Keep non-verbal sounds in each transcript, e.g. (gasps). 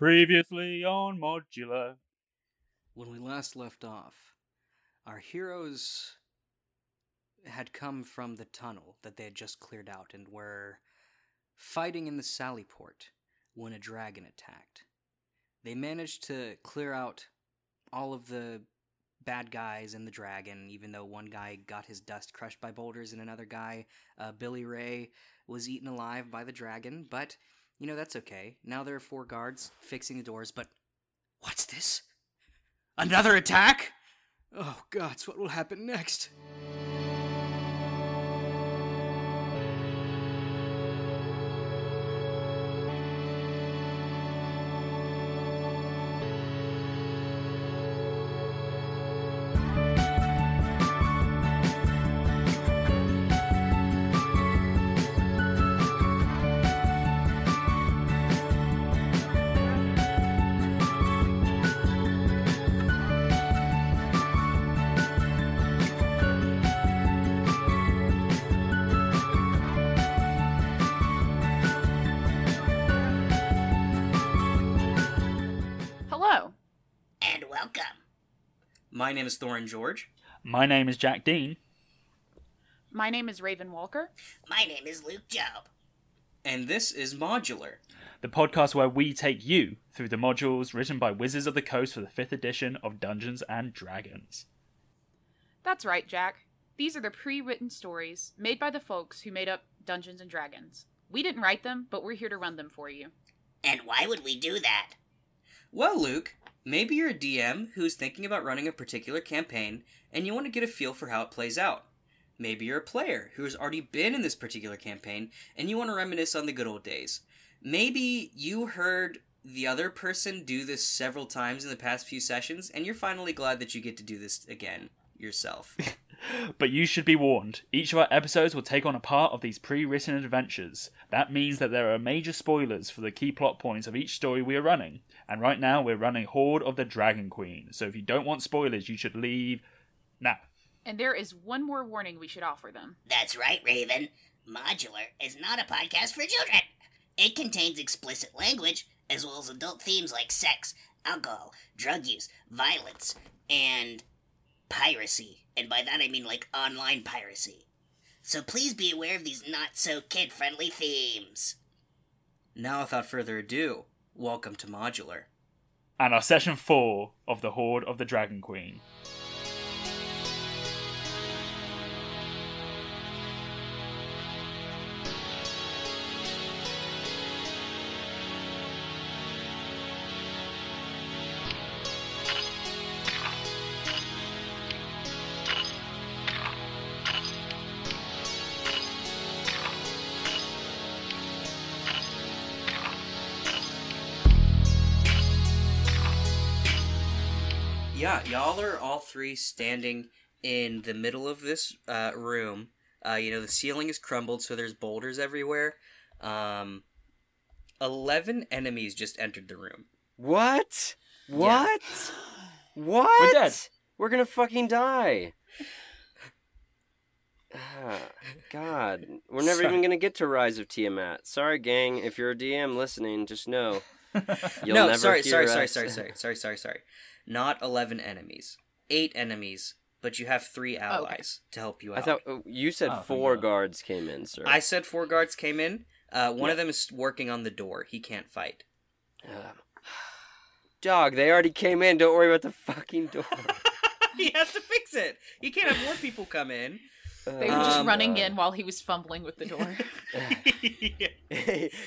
Previously on Modular. When we last left off, our heroes had come from the tunnel that they had just cleared out and were fighting in the Sallyport when a dragon attacked. They managed to clear out all of the bad guys and the dragon, even though one guy got his dust crushed by boulders and another guy, uh, Billy Ray, was eaten alive by the dragon. But, you know, that's okay. Now there are four guards fixing the doors, but what's this? Another attack? Oh, gods, what will happen next? Is Thorin George. My name is Jack Dean. My name is Raven Walker. My name is Luke Job. And this is Modular. the podcast where we take you through the modules written by Wizards of the Coast for the 5th edition of Dungeons and Dragons. That's right, Jack. These are the pre written stories made by the folks who made up Dungeons and Dragons. We didn't write them, but we're here to run them for you. And why would we do that? Well, Luke, maybe you're a DM who's thinking about running a particular campaign and you want to get a feel for how it plays out. Maybe you're a player who has already been in this particular campaign and you want to reminisce on the good old days. Maybe you heard the other person do this several times in the past few sessions and you're finally glad that you get to do this again yourself. (laughs) But you should be warned, each of our episodes will take on a part of these pre written adventures. That means that there are major spoilers for the key plot points of each story we are running. And right now we're running Hoard of the Dragon Queen, so if you don't want spoilers, you should leave now. And there is one more warning we should offer them. That's right, Raven. Modular is not a podcast for children. It contains explicit language, as well as adult themes like sex, alcohol, drug use, violence, and piracy. And by that I mean like online piracy. So please be aware of these not so kid friendly themes. now, without further ado, welcome to Modular. And our session 4 of the Hoard of the Dragon Queen. Y'all are all three standing in the middle of this uh, room. Uh, you know, the ceiling is crumbled, so there's boulders everywhere. Um, Eleven enemies just entered the room. What? What? What? We're dead. We're gonna fucking die. Ah, (sighs) God, we're never So- even gonna get to Rise of Tiamat. Sorry, gang. If you're a DM listening, just know (laughs) you'll no, never sorry, hear sorry, sorry, us. sorry, sorry, sorry, sorry, sorry. Not eleven enemies, eight enemies, but you have three allies to help you out. I thought oh, you said Oh, thank four guards came in, sir. I said four guards came in. Uh, one Yeah. of them is working on the door. He can't fight. Ah. Dog, they already came in. Don't worry about the fucking door. (laughs) he has to fix it. He can't have more people come in. They were just Um, running in while he was fumbling with the door. (laughs)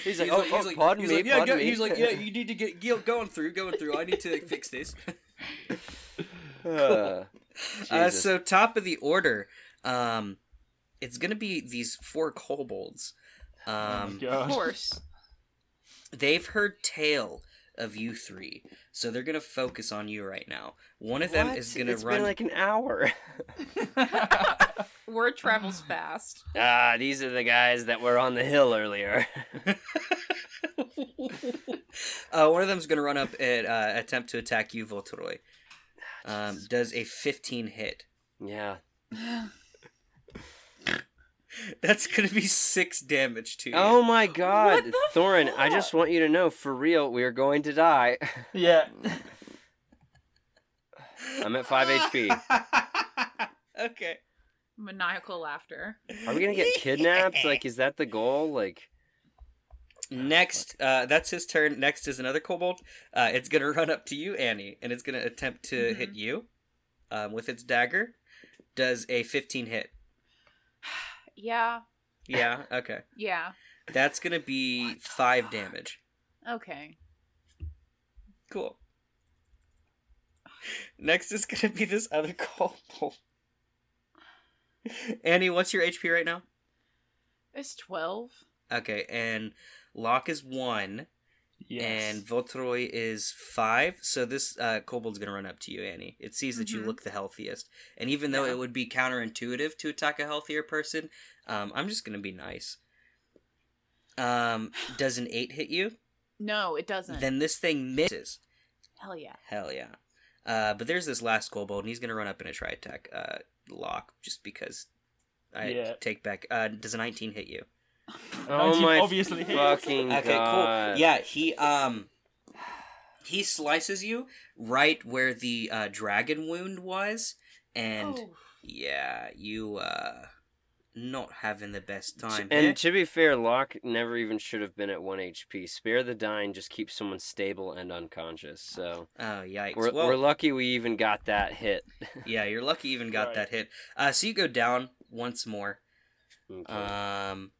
He's like, oh, oh, pardon he's me, like, yeah, pardon go- me. he's like, yeah, (laughs) you need to get get going through, going through. I need to fix this. (laughs) Uh, Uh, so top of the order, um, it's gonna be these four kobolds. Um, of course. they've heard tale of you three, so they're gonna focus on you right now. One of them is gonna It's run. been like an hour. (laughs) Word travels fast. (laughs) ah, these are the guys that were on the hill earlier. (laughs) uh, one of them's gonna run up and uh, attempt to attack you, Voltoroy. Um, does a 15 hit. yeah. (laughs) That's gonna be six damage to you. Oh my god, the Thorin! I just want you to know, for real, we are going to die. (laughs) Yeah. I'm at five HP. okay. Maniacal laughter. Are we gonna get kidnapped? Like, is that the goal? Like, Next, uh, that's his turn. Next is another kobold. Uh, it's gonna (laughs) run up to you, Annie, and it's gonna attempt to Mhm. hit you um, with its dagger. Does a 15 hit? (sighs) Yeah. Yeah. Okay. (laughs) Yeah. That's gonna be five damage. Okay. Cool. (sighs) Next is gonna be this other (laughs) kobold. Annie, what's your HP right now? It's 12. Okay, and Locke is one, Yes. and Votroy is five. So this uh, kobold's gonna run up to you, Annie. It sees that you Mhm. look the healthiest, and even though Yeah. it would be counterintuitive to attack a healthier person, um, I'm just gonna be nice. Um, does an eight hit you? No, it doesn't. Then this thing misses. Hell yeah. Hell yeah. Uh, but there's this last kobold, and he's gonna run up and try attack uh, Locke just because I Yeah. take back. Uh, does a 19 hit you? (laughs) oh my obviously hits. fucking Okay, god! cool. Yeah, he um he slices you right where the uh, dragon wound was, and Oh. yeah, you uh not having the best time. And here. to be fair, Locke never even should have been at one HP. Spare the dying just keeps someone stable and unconscious. So oh yikes! we're, well, we're lucky we even got that hit. (laughs) yeah, you're lucky you even got Right. that hit. Uh, so you go down once more. Okay. Um,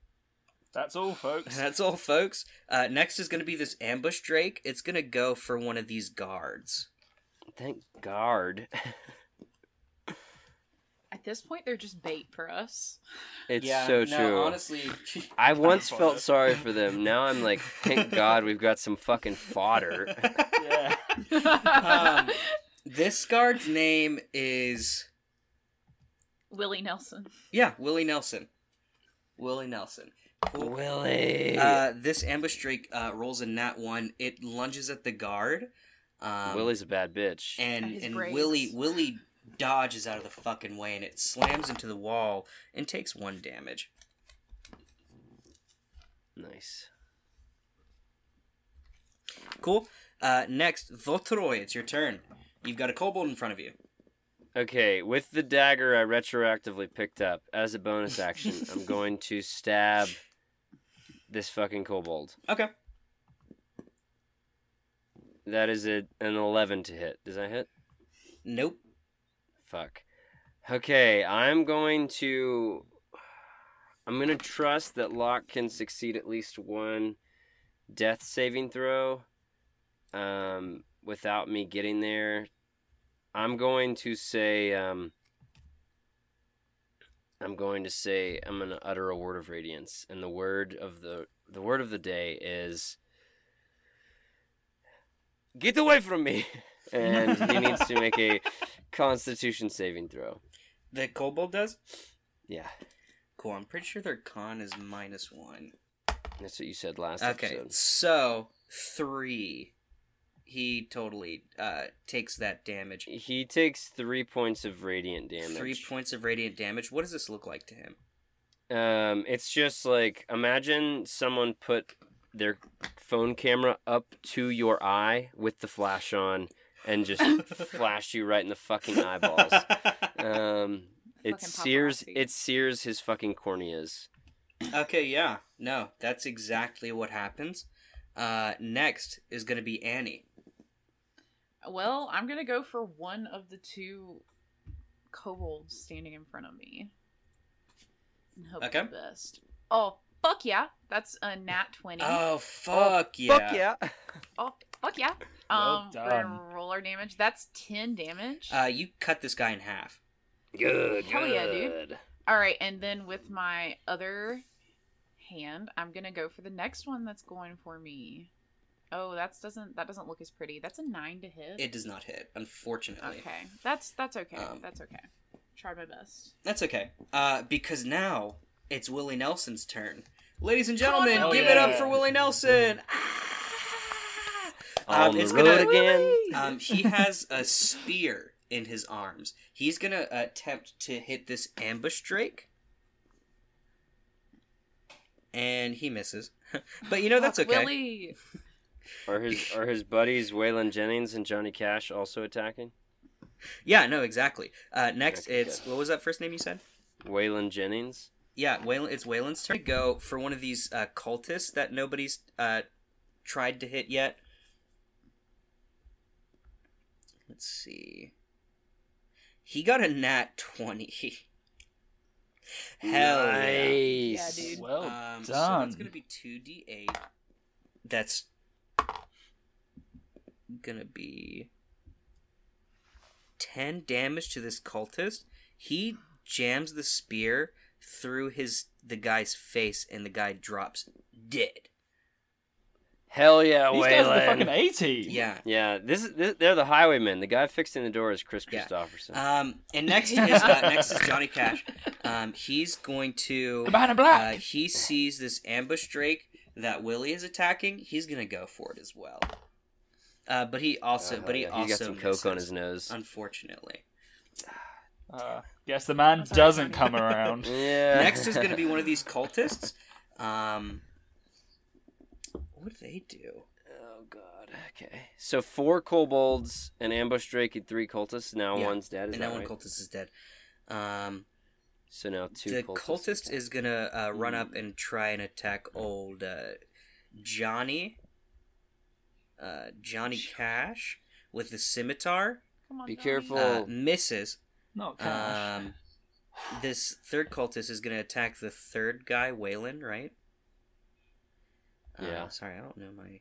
That's all, folks. that's all, folks. Uh, next is gonna be this ambush drake. It's gonna go for one of these guards. Thank God. At this point, they're just bait for us. It's yeah, so no, true. Honestly, (laughs) I once Fodder. felt sorry for them. Now I'm like, thank (laughs) God we've got some fucking fodder. yeah. (laughs) Um, this guard's name is Willie Nelson. yeah Willie Nelson. Willie Nelson. Cool. Willie. Uh, this ambush drake uh, rolls a nat one. It lunges at the guard. Um, Willie's a bad bitch. and His and braids. Willie Willie dodges out of the fucking way and it slams into the wall and takes one damage. nice. Cool. Uh, next, Votroy, it's your turn. You've got a kobold in front of you. Okay, with the dagger I retroactively picked up as a bonus action, I'm going to stab (laughs) this fucking kobold. Okay. That is a, an 11 to hit. Does that hit? Nope. Fuck. Okay, I'm going to. I'm going to trust that Locke can succeed at least one death saving throw um, without me getting there. I'm going to say. Um, I'm going to say I'm going to utter a word of radiance, and the word of the the word of the day is "Get away from me!" (laughs) and he needs to make a Constitution saving throw. The kobold does? Yeah, Cool. I'm pretty sure their con is minus one. that's what you said last Okay, episode. so three. He totally uh, takes that damage. He takes three points of radiant damage. Three points of radiant damage. What does this look like to him? Um, it's just like imagine someone put their phone camera up to your eye with the flash on and just (laughs) flash you right in the fucking eyeballs. (laughs) Um, it Fucking sears paparazzi. it sears his fucking corneas. okay, yeah. No, that's exactly what happens. Uh, next is going to be Annie. Well, I'm gonna go for one of the two kobolds standing in front of me. And hope Okay. for the best. Oh, fuck yeah. That's a nat 20. Oh, fuck yeah. Fuck yeah! (laughs) Oh, fuck yeah. Well Um, we're done. gonna roll our damage. That's 10 damage. Uh, you cut this guy in half. Good, Hell yeah, dude. good. All right, and then with my other hand, I'm gonna go for the next one that's going for me. Oh, that's doesn't that doesn't look as pretty. That's a nine to hit. It does not hit, unfortunately. okay, that's that's okay. Um, that's okay. Tried my best. That's okay. Uh, because now it's Willie Nelson's turn. Ladies and gentlemen, Willie. give it up for Willie Nelson. Ah! Um, it's gonna. again. Um, he has a spear in his arms. He's gonna attempt to hit this ambush drake. and he misses. (laughs) but you know that's okay. Willie. Are his (laughs) are his buddies Waylon Jennings and Johnny Cash also attacking? Yeah, no, exactly. Uh, next, Okay, it's what was that first name you said? Waylon Jennings. Yeah, Waylon. It's Waylon's turn to go for one of these uh, cultists that nobody's uh, tried to hit yet. Let's see. He got a nat twenty. (laughs) Hell yeah. Yeah, dude. Well Um, so done. that's gonna be two d eight. That's gonna be ten damage to this cultist. He jams the spear through his the guy's face, and the guy drops dead. Hell yeah, These guys are the Waylon. fucking 80. Yeah. Yeah, this is this, they're the highwaymen. The guy fixing the door is Kris Yeah. Kristofferson. Um, and next is uh, next is Johnny Cash. Um, he's going to. The man in Uh, black. he sees this ambush drake that Willie is attacking. He's gonna go for it as well. Uh, but he also, Oh, but he yeah, also got some coke on his nose. Unfortunately. Uh, guess the man That's all right, doesn't come around. (laughs) Yeah. Next is gonna be one of these (laughs) cultists. Um, what do they do? Oh god. Okay. So four kobolds, an ambush drake, and three cultists. Now Yeah, one's dead. Is and that that one cultist is dead. Um, So now two. the cultists. cultist is gonna uh, run up and try and attack old uh, Johnny. Uh, Johnny Cash with the scimitar. Come on, Be Johnny. careful. Uh, misses. Not cash. Um, this third cultist is going to attack the third guy, Waylon, right? Uh, Yeah. sorry, I don't know my.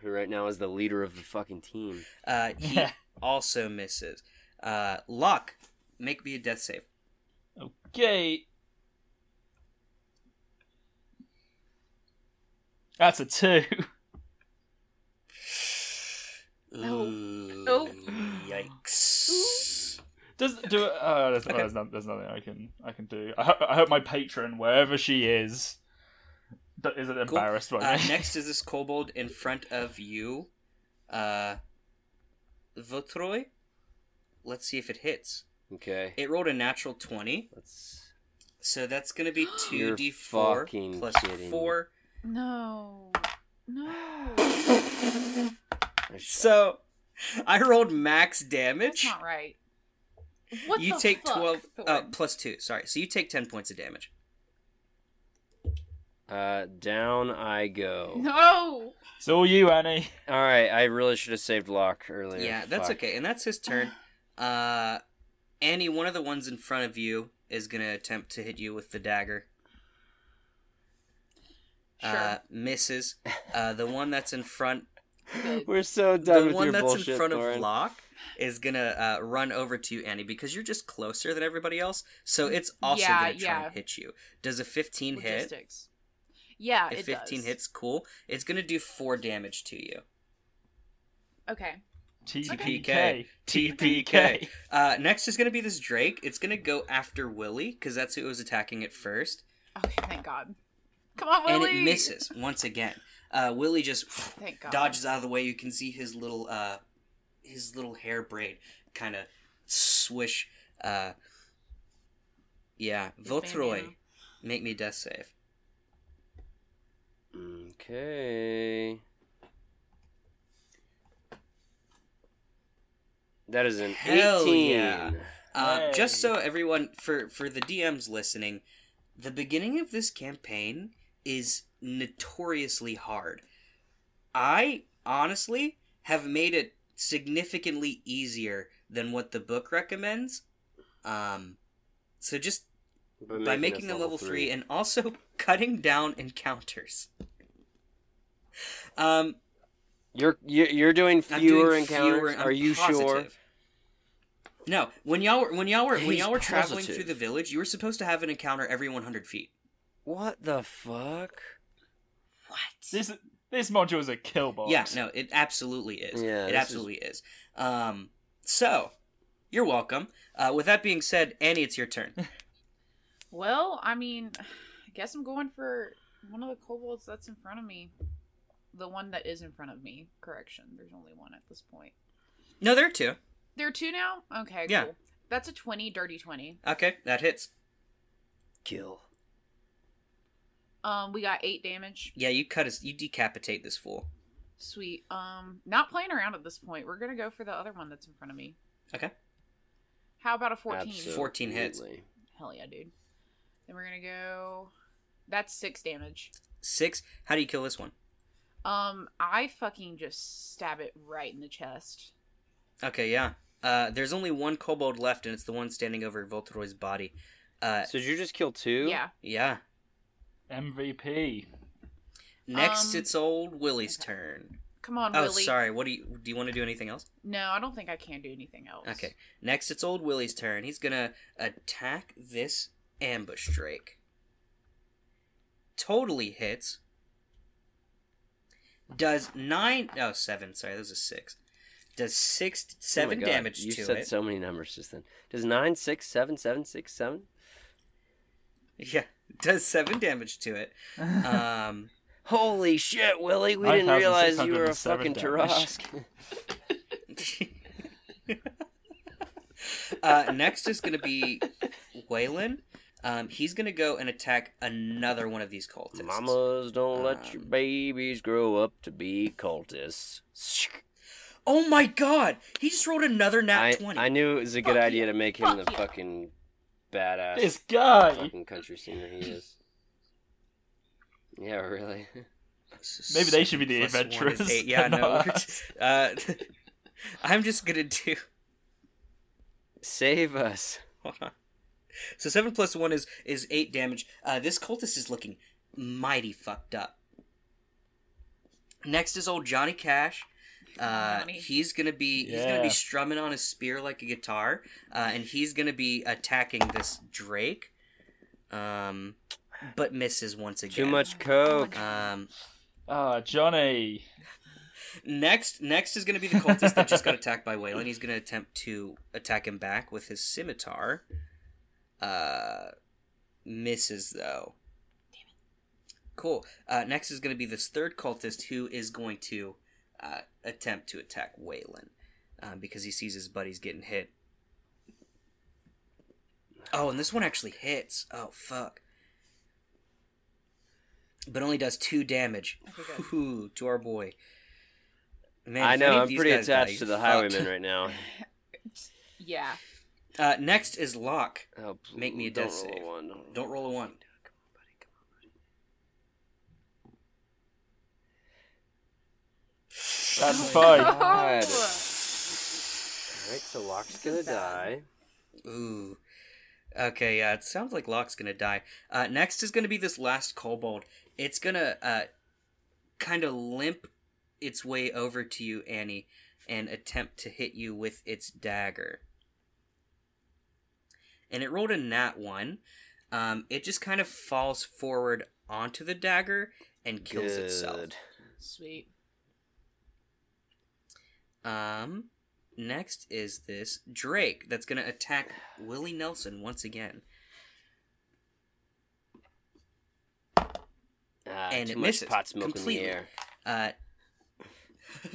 Who right now is the leader of the fucking team. Uh, he (laughs) also misses. Uh, Locke, make me a death save. Okay. That's a two. Oh. Oh. Yikes. Does do it? Uh, there's, Okay. there's, no, there's nothing I can I can do. I, ho- I hope my patron, wherever she is, d- isn't embarrassed by Uh, (laughs) next is this kobold in front of you. Uh, Votroy. Let's see if it hits. Okay. It rolled a natural 20. Let's. So that's going to be (gasps) 2d4 fucking plus kidding. 4. No. No. So I rolled max That's damage. not right. What you the take fuck, 12 uh, plus 2. Sorry. So you take 10 points of damage. Uh, down I go. No. It's all you, Annie. All right, I really should have saved Locke earlier. Yeah, that's Fuck. okay. And that's his turn. Uh Annie, one of the ones in front of you is going to attempt to hit you with the dagger. Sure. Uh misses. Uh the one that's in front (laughs) We're so done the with one that's in front Thorin. of Locke is gonna uh, run over to you, Annie, because you're just closer than everybody else. So it's also Yeah, gonna try yeah. and hit you. Does a 15 hit? Logistics. Yeah, If it 15 does. hits, cool. It's gonna do four damage to you. Okay. TPK. TPK. TPK. Uh, next is gonna be this Drake. It's gonna go after Willie because that's who it was attacking at first, Okay. Thank God. Come on, Willie. and it misses once again. Uh, Willie just Thank God. dodges out of the way. You can see his little uh, his little hair braid kind of swish. Uh, yeah, His Votroy, make me death save. Okay. That is an Hell 18. yeah. Uh, just so everyone for for the DMs listening, the beginning of this campaign is notoriously hard. I honestly have made it significantly easier than what the book recommends. Um, so just By by making a level three and also (laughs) cutting down encounters. Um, You're you're you're doing I'm fewer doing encounters. fewer- I'm Are you sure? No, when y'all were when y'all were when y'all were traveling through the village, you were supposed to have an encounter every 100 feet. What the fuck? What? This this module is a kill box. Yeah, no, it absolutely is. Yeah, it this absolutely is. Um, so you're welcome. Uh, with that being said, Annie, it's your turn. (laughs) Well, I mean, I guess I'm going for one of the kobolds that's in front of me. The one that is in front of me. Correction. There's only one at this point. no, there are two. There are two now? Okay, Yeah. cool. That's a 20, dirty 20. Okay, that hits. Kill. Um, we got eight damage. Yeah, you cut us. You decapitate this fool. Sweet. Um, not playing around at this point. We're gonna go for the other one that's in front of me. Okay. How about a fourteen? Absolutely. 14 hits. Hell yeah, dude. Then we're gonna go. That's six damage. Six. How do you kill this one? Um, I fucking just stab it right in the chest. Okay, yeah. Uh, there's only one kobold left, and it's the one standing over Voltroy's body. Uh, So did you just kill two? Yeah. yeah. MVP. Next, Um, it's old Willie's turn. Come on, Oh, Willie. sorry. What do you do? You want to do anything else? No, I don't think I can do anything else. Okay. Next, it's old Willie's turn. He's gonna attack this ambush drake. Totally hits. Does nine? No, seven. Sorry, that was a six. Does six, Oh my seven God, damage You to said it. so many numbers just then. Does nine, six, seven, seven, six, seven? Yeah, (laughs) does seven damage to it. (laughs) Um, Holy shit, Willie! We didn't realize you were a fucking damage. Tarrasque. (laughs) uh, next is gonna be Waylon. Um, he's gonna go and attack another one of these cultists. Mamas don't let your Um, babies grow up to be cultists. Oh my god! He just rolled another nat I, twenty. I knew it was a good Fuck idea yeah. to make him Fuck the yeah. fucking badass This guy. fucking country singer he is. Yeah, really. (laughs) Maybe they should be the Plus adventurers. Yeah, no. not we're- us. Uh, (laughs) I'm just gonna do. Save us. (laughs) Hold on. So seven plus one is is eight damage. Uh, this cultist is looking mighty fucked up. Next is old Johnny Cash. Uh, Johnny. he's gonna be he's gonna be strumming on his spear like a guitar, uh, and he's gonna be attacking this Drake, um, but misses once again. Too much coke. Um, Ah, Johnny. next next is gonna be the cultist that just got (laughs) attacked by Waylon. He's gonna attempt to attack him back with his scimitar. Uh, misses though. Cool. Uh, next is going to be this third cultist who is going to uh, attempt to attack Waylon um, because he sees his buddies getting hit. Oh, and this one actually hits. Oh, fuck. But only does two damage Okay. Ooh, to our boy. Man, I know. I'm pretty guys die, attached to the fucked. highwayman right now. (laughs) Yeah. Uh, next is Locke. Oh, Make me a don't death roll save. one, don't, Don't roll a one. That's Oh fine. God. Alright, so Locke's gonna die. Ooh. Okay, yeah, it sounds like Locke's gonna die. Uh, next is gonna be this last kobold. It's gonna uh, kind of limp its way over to you, Annie, and attempt to hit you with its dagger. And it rolled a nat one. Um, it just kind of falls forward onto the dagger and kills itself. Sweet. Um, next is this Drake that's gonna attack Willie Nelson once again. Ah, And too it much misses pot smoke completely. in the air. Uh, (laughs)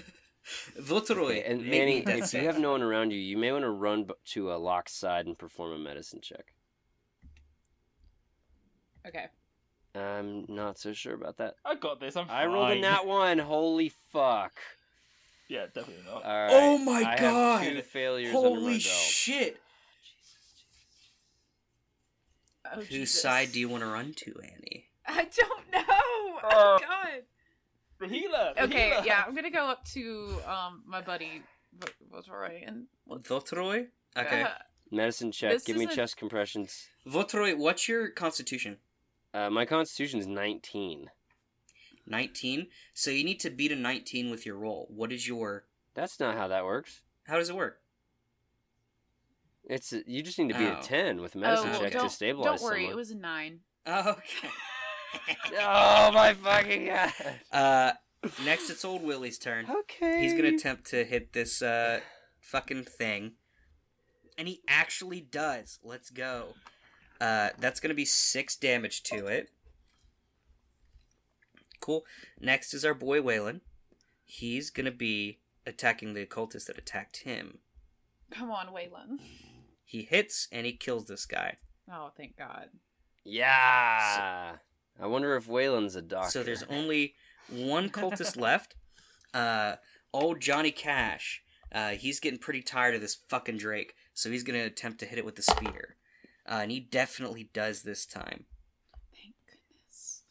Votroy, Okay, and make me Annie, a death if you have no one around you, you may want to run to a Locke's side and perform a medicine check. Okay. I'm not so sure about that. I got this. I'm fine. I rolled a nat one. Holy fuck! Yeah, definitely not. All right. Oh my I God. Have two failures under my Holy belt. shit! Oh, Whose Jesus. side do you want to run to, Annie? I don't know. Oh, Uh, God. The healer. the Okay, healer. yeah, I'm (laughs) gonna go up to um my buddy Votroy and Votroy? Okay. uh, Medicine check. This Give me is a- chest compressions. Votroy, what's your constitution? Uh, my constitution's 19. 19. So you need to beat a 19 with your roll. What is your. That's not how that works. How does it work? It's you just need to be Oh. a 10 with a oh, medicine well, check don't, to stabilize don't worry, someone. it was a nine. Oh, okay. (laughs) Oh my fucking god. uh, next, it's old Willie's turn. Okay. He's gonna attempt to hit this uh fucking thing, and he actually does. Let's go. Uh, that's gonna be six damage to it. Cool. Next is our boy Waylon. He's gonna be attacking the occultist that attacked him. Come on, Waylon. He hits and he kills this guy. Oh, thank God. Yeah. I wonder if Waylon's a doctor. So there's only one cultist (laughs) left. Uh, old Johnny Cash. Uh, he's getting pretty tired of this fucking Drake, so he's gonna attempt to hit it with the spear. Uh, and he definitely does this time. Thank goodness.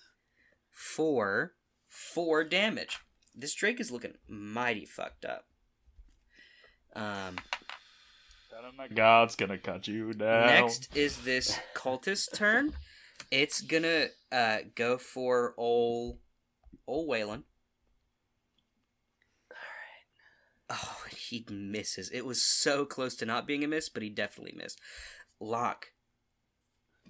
For four damage. This Drake is looking mighty fucked up. Um, God's gonna cut you down. Next is this cultist turn. It's gonna uh, go for ol ol Waylon. Oh, he misses. It was so close to not being a miss, but he definitely missed. Locke,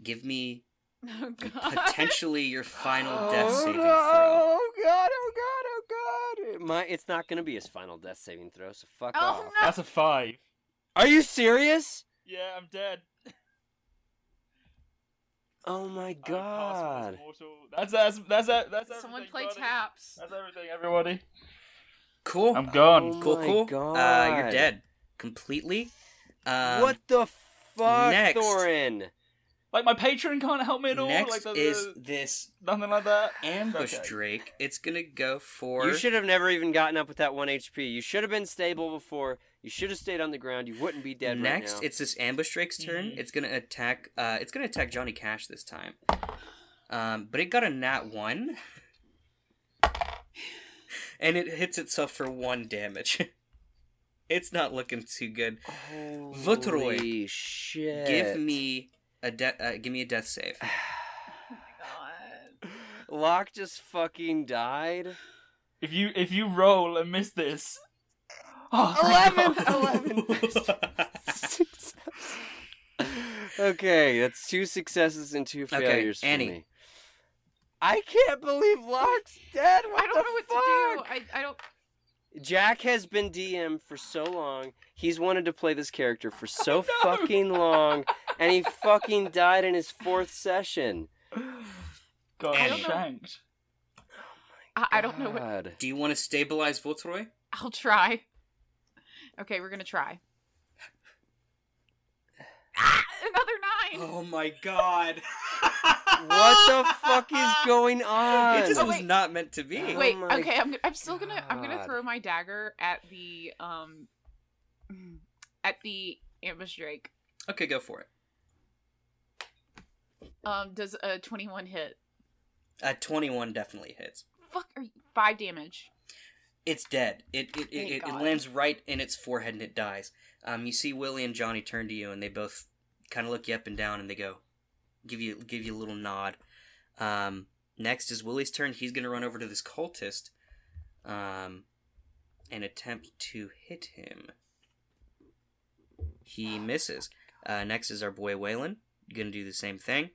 give me (laughs) Oh god. potentially your final (laughs) death saving throw. Oh god! Oh god! Oh god! My, it's not gonna be his final death saving throw. So fuck Oh off. no. That's a five. Are you serious? Yeah, I'm dead. (laughs) Oh my I'm impossible as god! That's that's that's that's, that's Someone play buddy. taps. That's everything, everybody. Cool. I'm gone. Oh cool, my cool. Uh, you're dead completely. Um, what the fuck, next. Thorin? Like my patron can't help me at all. Next like the, is this nothing like that. ambush Okay. Drake. It's gonna go for. You should have never even gotten up with that one HP. You should have been stable before. You should have stayed on the ground. You wouldn't be dead Next, right now. Next, it's this ambush Drake's turn. Mhm. It's gonna attack. Uh, it's gonna attack Johnny Cash this time. Um, but it got a nat one, (laughs) and it hits itself for one damage. (laughs) it's not looking too good. Votroy, Holy shit! Give me a de- uh, give me a death save. Oh my god. Locke just fucking died. If you if you roll and miss this, oh, thank 11! God. (laughs) 11! (laughs) okay, that's two successes and two Okay, failures for Annie. me. I can't believe Locke's dead. What I don't the know what fuck? to do. I, I don't. Jack has been DM for so long. He's wanted to play this character for so (laughs) know. fucking long, and he fucking died in his fourth session. (sighs) Got I don't know. shanked. I, I don't know what. Do you want to stabilize Votroy? I'll try. Okay, we're gonna try. (laughs) Ah, another nine. Oh my god! What the (laughs) fuck is going on? It just Oh, was not meant to be. Oh Wait. my Okay, I'm. I'm still gonna. I'm gonna throw my dagger at the um. At the ambush drake. Okay, go for it. Um, does a 21 hit? A 21 definitely hits. Fuck, are you, five damage. It's dead. It it, it, Thank it, it God. lands right in its forehead and it dies. Um, you see Willie and Johnny turn to you and they both kind of look you up and down and they go, give you give you a little nod. Um, next is Willie's turn. He's gonna run over to this cultist, um, and attempt to hit him. He misses. Uh, next is our boy Waylon. Gonna do the same thing.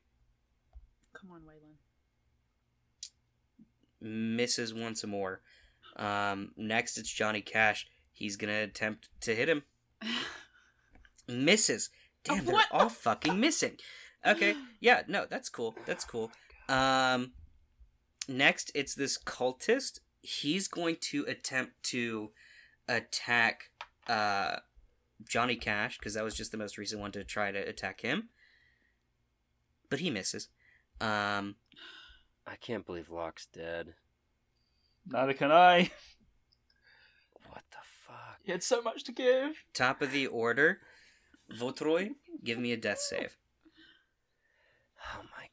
Come on, Waylon. misses once more. Um, next, it's Johnny Cash. He's gonna attempt to hit him. Misses. Damn, they're what? all fucking missing. Okay, (gasps) yeah, no, that's cool. That's cool. Um, next, it's this cultist. He's going to attempt to attack uh, Johnny Cash because that was just the most recent one to try to attack him. But he misses. Um, I can't believe Locke's dead. Neither can I. What the fuck? He had so much to give. top of the order, Votroy, give me a death save. Oh my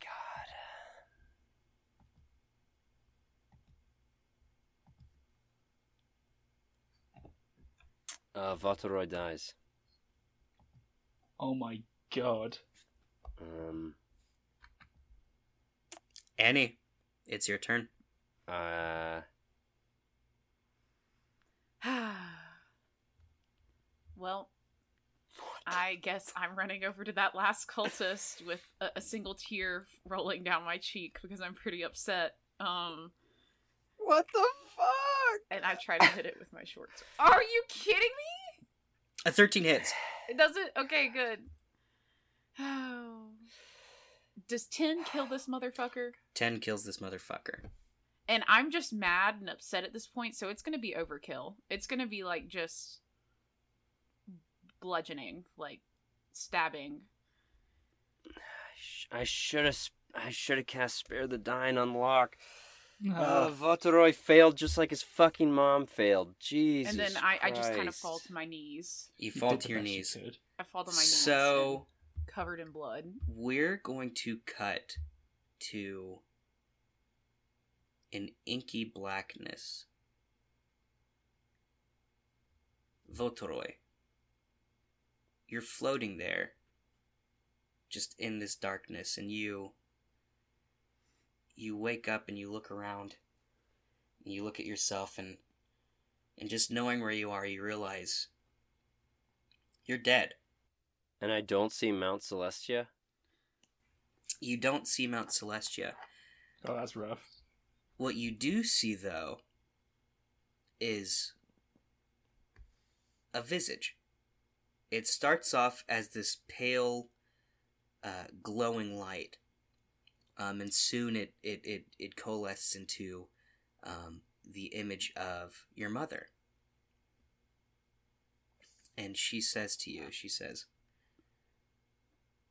god. Uh, Vatoroy dies. Oh my god. Um, Annie, it's your turn. uh, well, I guess I'm running over to that last cultist (laughs) with a, a single tear rolling down my cheek because I'm pretty upset. Um, what the fuck? and I try to hit it with my shorts. Are you kidding me? A 13 hits. It doesn't. Okay, good. Oh. (sighs) Does 10 kill this motherfucker? 10 kills this motherfucker. And I'm just mad and upset at this point, so it's gonna be overkill. It's gonna be like just bludgeoning, like stabbing. I should have I should have cast Spare the Dying on Locke. Uh, Votoroy failed just like his fucking mom failed. Jesus. and then I, I just kind of fall to my knees. You you fall did to your best you knees. I fall to my knees. So covered in blood. we're going to cut to an inky blackness. Votoroy, you're floating there, just in this darkness, and you you wake up and you look around, and you look at yourself, and and just knowing where you are, you realize you're dead. And I don't see Mount Celestia. You don't see Mount Celestia. Oh, that's rough. What you do see, though, is a visage. It starts off as this pale, uh, glowing light, um, and soon it it it, it coalesces into um, the image of your mother. And she says to you, she says,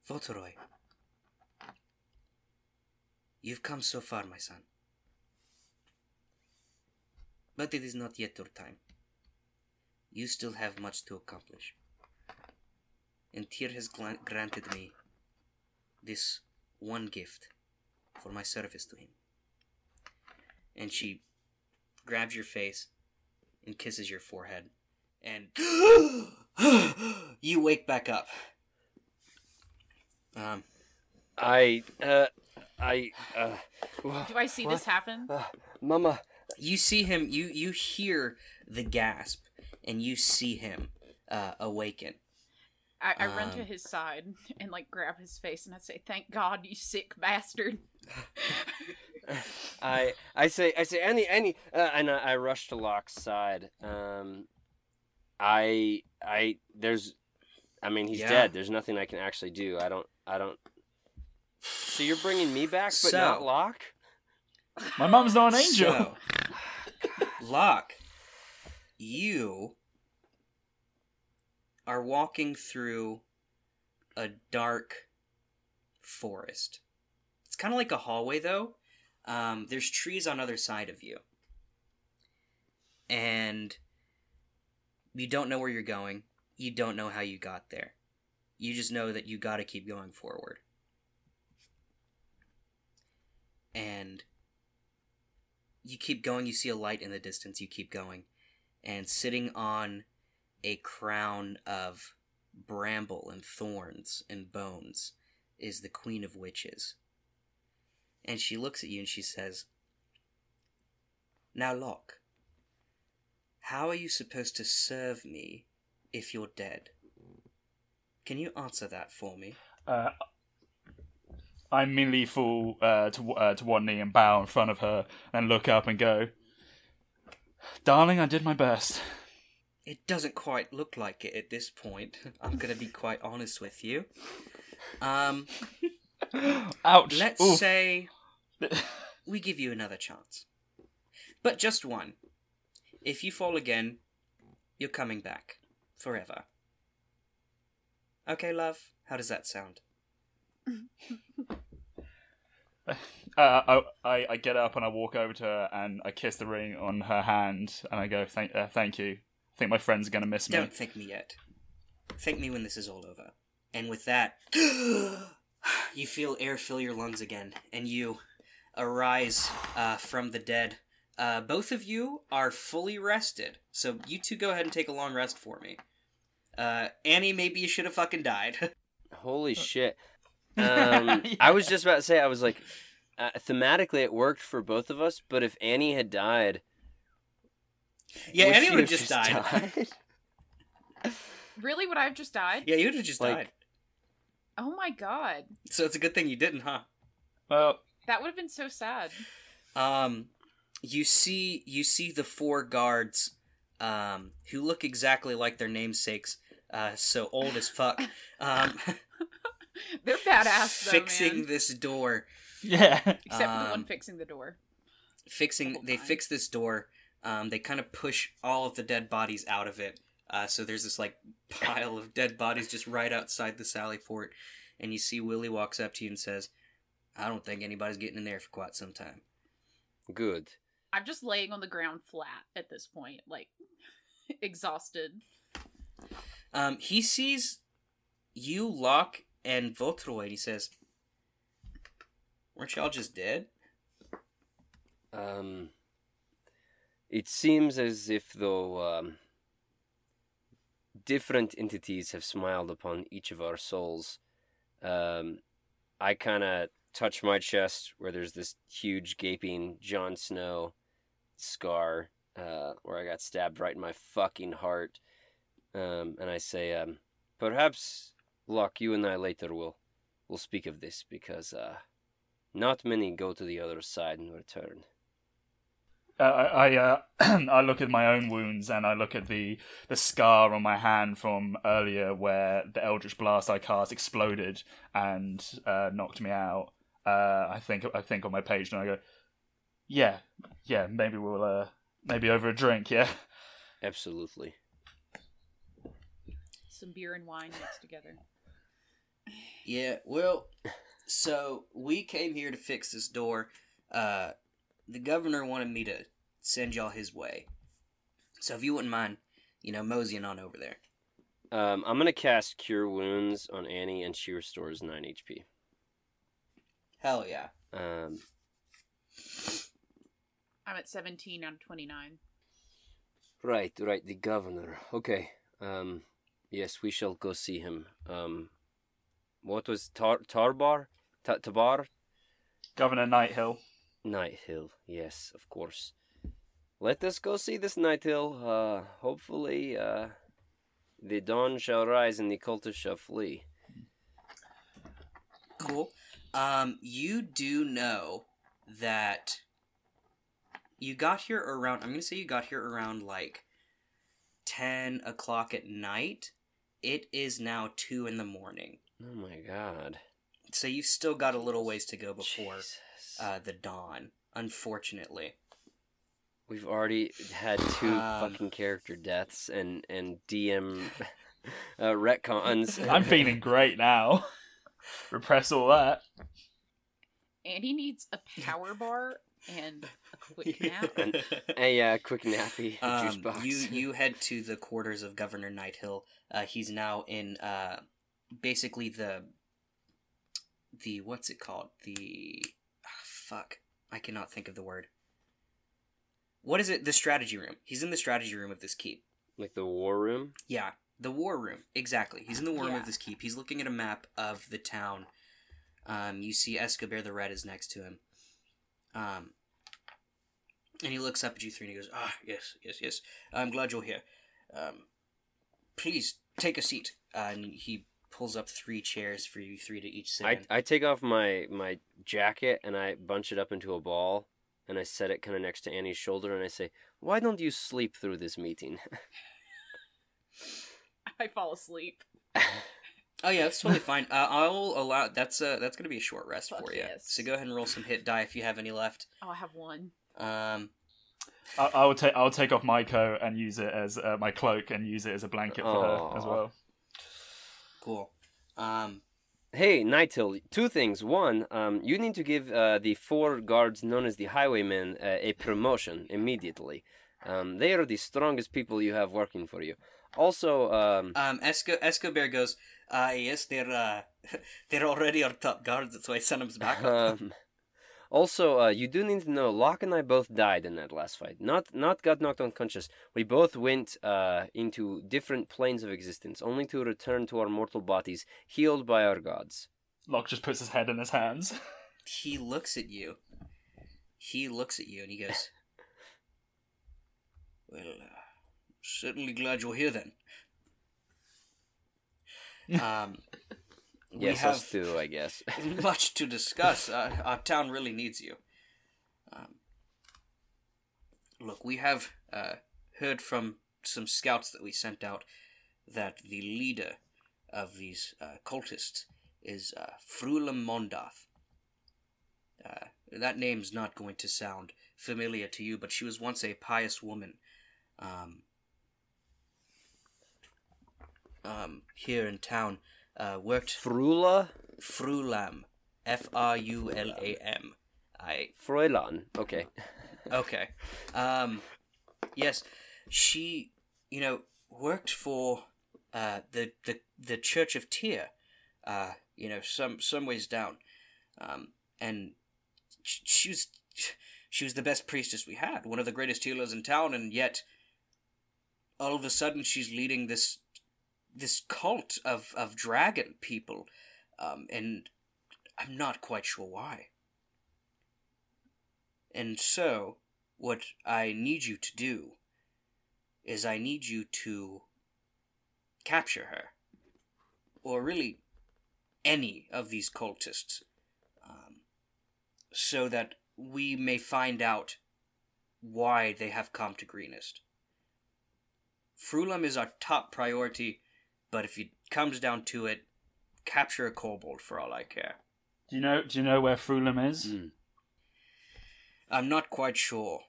Votoroy, you've come so far, my son. But it is not yet your time. You still have much to accomplish. And Tyr has glan- granted me this one gift for my service to him. And she grabs your face and kisses your forehead. And (gasps) you wake back up. Um, I, uh, I, uh, Do I see what? this happen? Uh, Mama. you see him you you hear the gasp and you see him uh, awaken I, I run to Um, his side (laughs) and like grab his face and I say, "Thank God, you sick bastard." (laughs) I, I say, I say, any any uh, and I, I rush to Locke's side. Um, I, I, there's, I mean, he's Yeah. dead. There's nothing I can actually do. I don't, I don't. So you're bringing me back, but So- not Locke? My mom's not an angel. So, (sighs) Locke, you are walking through a dark forest. It's kind of like a hallway, though. Um, there's trees on either side of you, and you don't know where you're going. You don't know how you got there. You just know that you got to keep going forward. And you keep going, you see a light in the distance, you keep going. And sitting on a crown of bramble and thorns and bones is the Queen of Witches. And she looks at you and she says, Now, Locke, how are you supposed to serve me if you're dead? Can you answer that for me? Uh, I immediately fall uh, to uh, to one knee and bow in front of her, and look up and go, "Darling, I did my best." It doesn't quite look like it at this point. (laughs) I'm gonna be quite honest with you. Um, (laughs) Ouch! let's Oof. say (laughs) we give you another chance, but just one. If you fall again, you're coming back forever. Okay, love. How does that sound? uh, I, I I get up and I walk over to her and I kiss the ring on her hand and I go, "Thank, uh, thank you. I think my friends are gonna miss me." Don't thank me yet. Thank me when this is all over. And with that, (gasps) you feel air fill your lungs again, and you arise uh, from the dead. Uh, both of you are fully rested, so you two go ahead and take a long rest for me. Uh, Annie, maybe you should have fucking died. (laughs) Holy shit. (laughs) Um, I was just about to say, I was like, uh, thematically it worked for both of us, but if Annie had died, yeah, would Annie would have have just died. (laughs) Really, would I have just died? yeah, you would have just Like- died. Oh my god, So it's a good thing you didn't, huh? well, that would have been so sad. um you see you see the four guards um who look exactly like their namesakes uh so old as fuck (laughs) um (laughs) They're badass though, fixing man. this door yeah. Except for the one um, fixing the door. fixing Couple they fix this door um they kind of push all of the dead bodies out of it uh so there's this like pile of dead bodies just right outside the sally port and you see willie walks up to you and says I don't think anybody's getting in there for quite some time. Good. I'm just laying on the ground flat at this point, like (laughs) exhausted. Um, he sees you, Locke, and Votroid. He says, "Weren't y'all just dead?" Um, it seems as if though um, different entities have smiled upon each of our souls. Um, I kind of touch my chest where there's this huge gaping Jon Snow scar uh, where I got stabbed right in my fucking heart. Um, and I say, um, perhaps, Locke, you and I later will will speak of this because uh, not many go to the other side and return. Uh, I I, uh, (clears throat) I look at my own wounds and I look at the the scar on my hand from earlier where the Eldritch Blast I cast exploded and uh, knocked me out. Uh, I think I think on my page and I go, yeah, yeah, maybe we'll uh, maybe over a drink, yeah. Absolutely. Some beer and wine mixed together. Yeah, well, so we came here to fix this door. Uh, the governor wanted me to send y'all his way. So if you wouldn't mind, you know, moseying on over there. Um, I'm gonna cast Cure Wounds on Annie, and she restores nine HP. Hell yeah. Um, I'm at 17 out of 29. right, right. The governor. Okay. Um, yes, we shall go see him. Um, what was Tar Tarbar? Ta Tabar? Governor Nighthill. Nighthill. Yes, of course. Let us go see this Nighthill. Uh, hopefully, uh, the dawn shall rise and the cultists shall flee. Cool. Um, you do know that you got here around. I'm gonna say you got here around like ten o'clock at night. It is now two in the morning, Oh my god. so you've still got a little ways to go before Jesus. Uh, the dawn. Unfortunately, We've already had two Um, fucking character deaths and and DM (laughs) uh, retcons. (laughs) I'm feeling great now. (laughs) Repress all that. And he needs a power bar and a quick nap. And- a uh, quick nappy juice um, box. you you head to the quarters of Governor Nighthill. Uh, he's now in uh, basically the the what's it called? The fuck, I cannot think of the word. What is it? The strategy room. He's in the strategy room of this keep. like the war room. Yeah, the war room. Exactly. He's in the war room Yeah. of this keep. He's looking at a map of the town. Um, you see Escobar the Red is next to him. Um, and he looks up at you three and he goes, "Ah, yes, yes, yes. I'm glad you're here. Um, please take a seat." Uh, and he pulls up three chairs for you three to each sit I, in. I take off my my jacket and I bunch it up into a ball and I set it kind of next to Annie's shoulder and I say, "Why don't you sleep through this meeting?" (laughs) I fall asleep. (laughs) Oh yeah, that's totally fine. Uh, I'll allow. That's uh, that's gonna be a short rest Fuck for you. yes. So go ahead and roll some hit die if you have any left. Oh, I have one. Um, I, I will take I'll take off my coat and use it as uh, my cloak and use it as a blanket for her as well. Cool. Um, Hey, Nighthill, two things. One, um, you need to give uh, the four guards known as the Highwaymen uh, a promotion immediately. Um, they are the strongest people you have working for you. Also, um, Um, Esco- Escobar goes, uh, yes, they're, uh, (laughs) they're already our top guards, that's why I sent them back. um, (laughs) also, uh, you do need to know, Locke and I both died in that last fight. Not, not got knocked unconscious. We both went uh, into different planes of existence, only to return to our mortal bodies, healed by our gods. Locke just puts his head in his hands. he looks at you. He looks at you and he goes, (laughs) well, uh, certainly glad you're here then. (laughs) Um, we Yes, have us too, I guess. (laughs) much to discuss. Uh, our town really needs you. Um, look, we have uh, heard from some scouts that we sent out that the leader of these uh, cultists is uh, Frulam Mondath. Uh, that name's not going to sound familiar to you, but she was once a pious woman. Um, um, here in town, uh, worked Frula? Frulam, F R U L A M. I Fräulein. Okay. (laughs) okay. Um, yes, she, you know, worked for uh, the the the Church of Tyr. Uh, you know, some some ways down, um, and she was she was the best priestess we had, one of the greatest healers in town, and yet all of a sudden she's leading this this cult of of dragon people, um, and I'm not quite sure why. And so, what I need you to do is I need you to capture her, or really any of these cultists, um, so that we may find out why they have come to Greenest. Frulam is our top priority, but if it comes down to it, capture a kobold for all I care. Do you know? Do you know where Frulam is? Mm. I'm not quite sure.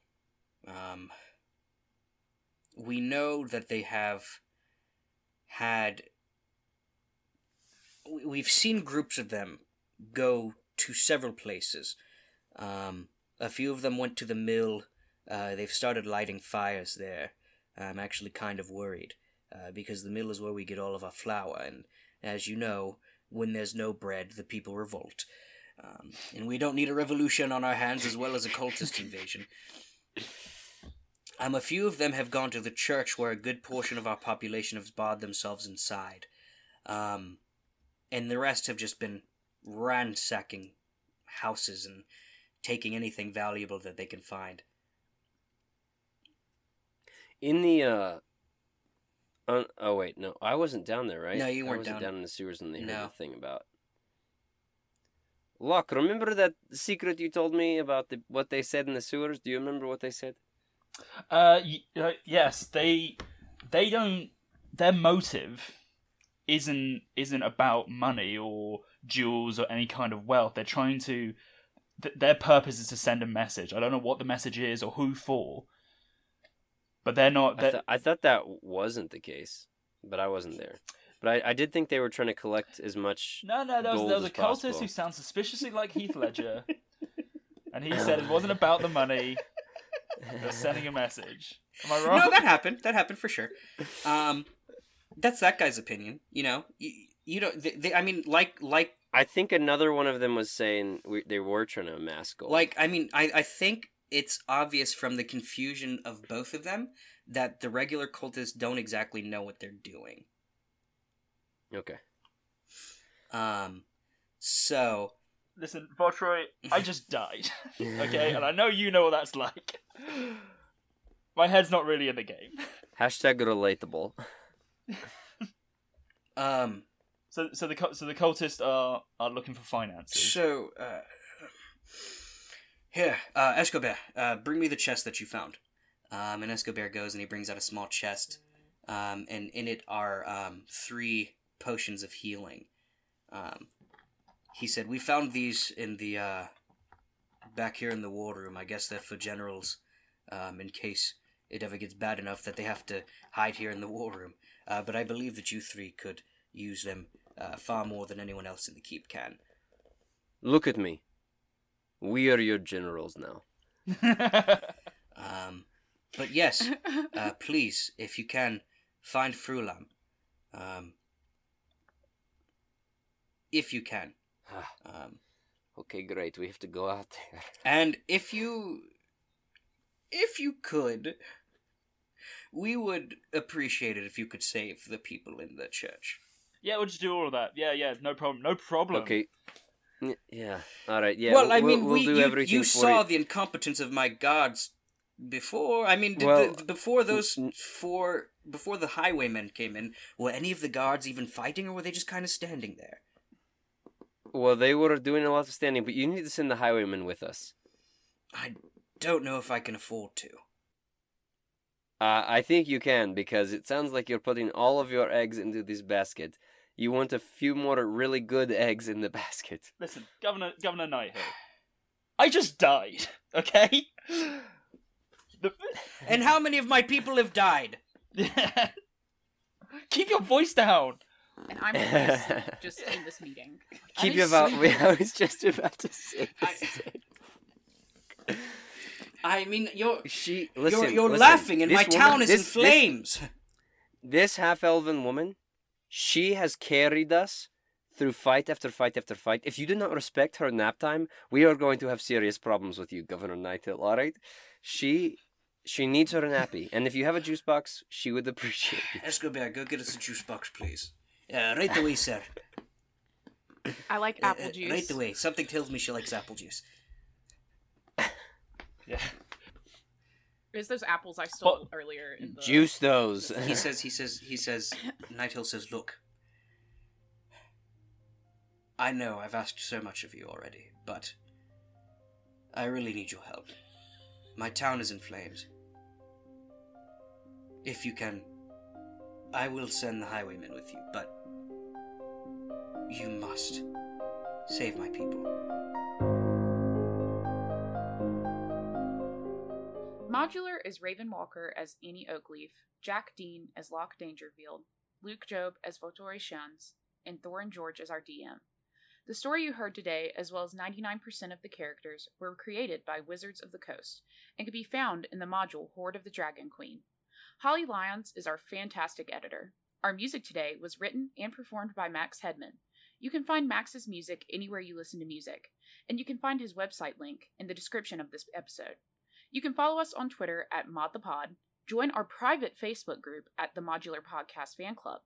Um, we know that they have had. we- We've seen groups of them go to several places. Um, a few of them went to the mill. Uh, they've started lighting fires there. I'm actually kind of worried uh, because the mill is where we get all of our flour, and as you know, when there's no bread, the people revolt. Um, and we don't need a revolution on our hands as well as a cultist invasion. Um, a few of them have gone to the church where a good portion of our population have barred themselves inside. Um, and the rest have just been ransacking houses and taking anything valuable that they can find. In the uh. On, oh wait, no, I wasn't down there, right? No, you weren't wasn't down- down in the sewers and they heard No. the thing about. Locke, remember that secret you told me about the what they said in the sewers? Do you remember what they said? Uh, y- uh, yes, they they don't. Their motive isn't isn't about money or jewels or any kind of wealth. They're trying to. Th- their purpose is to send a message. I don't know what the message is or who for. But they're not. I, They're, th- I thought that wasn't the case, but I wasn't there. But I, I did think they were trying to collect as much. no, no, there was, gold there was a cultist possible. who sounds suspiciously like Heath Ledger, (laughs) and he said it wasn't about the money. They're sending a message. Am I wrong? No, that happened. That happened for sure. Um, that's that guy's opinion. You know, you, you know. They, they, I mean, like, like, I think another one of them was saying we, they were trying to amass gold. like. I mean, I, I think it's obvious from the confusion of both of them that the regular cultists don't exactly know what they're doing. okay. Um, so Listen, Votroy, I just (laughs) died. okay, and I know you know what that's like. My head's not really in the game. Hashtag relatable. um, So, so the so the cultists are are looking for finances. so uh, here, uh, Escobar, uh, bring me the chest that you found. Um, and Escobar goes and he brings out a small chest, um, and in it are um, three potions of healing. Um, he said, "We found these in the uh, back here in the war room. I guess they're for generals, um, in case it ever gets bad enough that they have to hide here in the war room. Uh, but I believe that you three could use them uh, far more than anyone else in the keep can." Look at me. We are your generals now. (laughs) Um, but yes, uh, (laughs) please, if you can, find Frulam. Um, if you can. Ah, Um, okay, great. We have to go out there. and if you. If you could, we would appreciate it if you could save the people in the church. yeah, we'll just do all of that. Yeah, yeah, no problem, no problem. Okay. Yeah. All right. Yeah. well, I mean, we'll, we, we'll do you, you saw the incompetence of my guards before. I mean, did Well, the, before those four, before the highwaymen came in, were any of the guards even fighting, or were they just kind of standing there? Well, they were doing a lot of standing, but you need to send the highwaymen with us. I don't know if I can afford to. Uh, I think you can because it sounds like you're putting all of your eggs into this basket. You want a few more really good eggs in the basket. Listen, Governor Governor Nighthill, I just died. Okay. The... (laughs) And how many of my people have died? (laughs) Keep your voice down. I'm asleep (laughs) just in this meeting. Keep I your vow. see. I was just about to say. I- I mean, you're She listen. you're, you're listen, laughing, and this my woman- town is in this- this- flames. this half-elven woman, she has carried us through fight after fight after fight. If you do not respect her nap time, we are going to have serious problems with you, Governor Nighthill. All right, she she needs her nappy, and if you have a juice box, she would appreciate it. Escobar, go get us a juice box, please. Uh, right away, sir. I like Uh, apple uh, juice. Right away. Something tells me she likes apple juice. Yeah. It's those apples I stole earlier in the Juice those. (laughs) He says, he says, he says, Nighthill says, look. I know I've asked so much of you already, but I really need your help. My town is in flames. If you can, I will send the highwaymen with you, but you must save my people. Modular is Raven Walker as Annie Oakleaf, Jack Dean as Locke Dangerfield, Luke Job as Votore Shans, and Thorin George as our DM. The story you heard today, as well as 99% of the characters, were created by Wizards of the Coast and can be found in the module Hoard of the Dragon Queen. Holly Lyons is our fantastic editor. Our music today was written and performed by Max Hedman. You can find Max's music anywhere you listen to music, and you can find his website link in the description of this episode. You can follow us on Twitter at ModThePod, join our private Facebook group at the Modular Podcast Fan Club,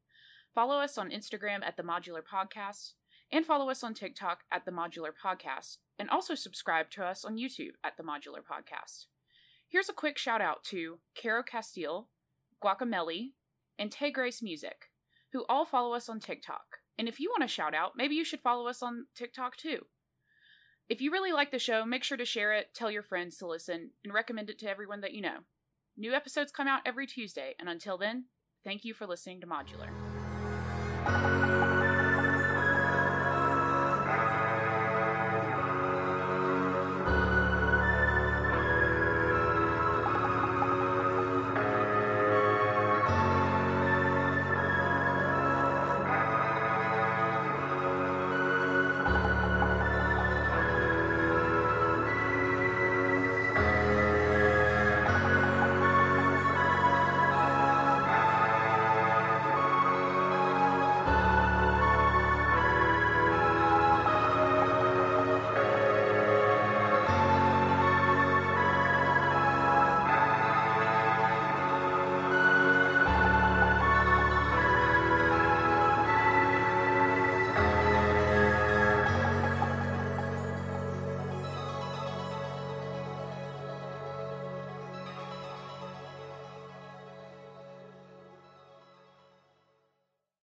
follow us on Instagram at the Modular Podcast, and follow us on TikTok at the Modular Podcast, and also subscribe to us on YouTube at the Modular Podcast. Here's a quick shout out to Caro Castile, Guacamele, and Tay Grace Music, who all follow us on TikTok. And if you want a shout out, maybe you should follow us on TikTok too. If you really like the show, make sure to share it, tell your friends to listen, and recommend it to everyone that you know. New episodes come out every Tuesday, and until then, thank you for listening to Modular.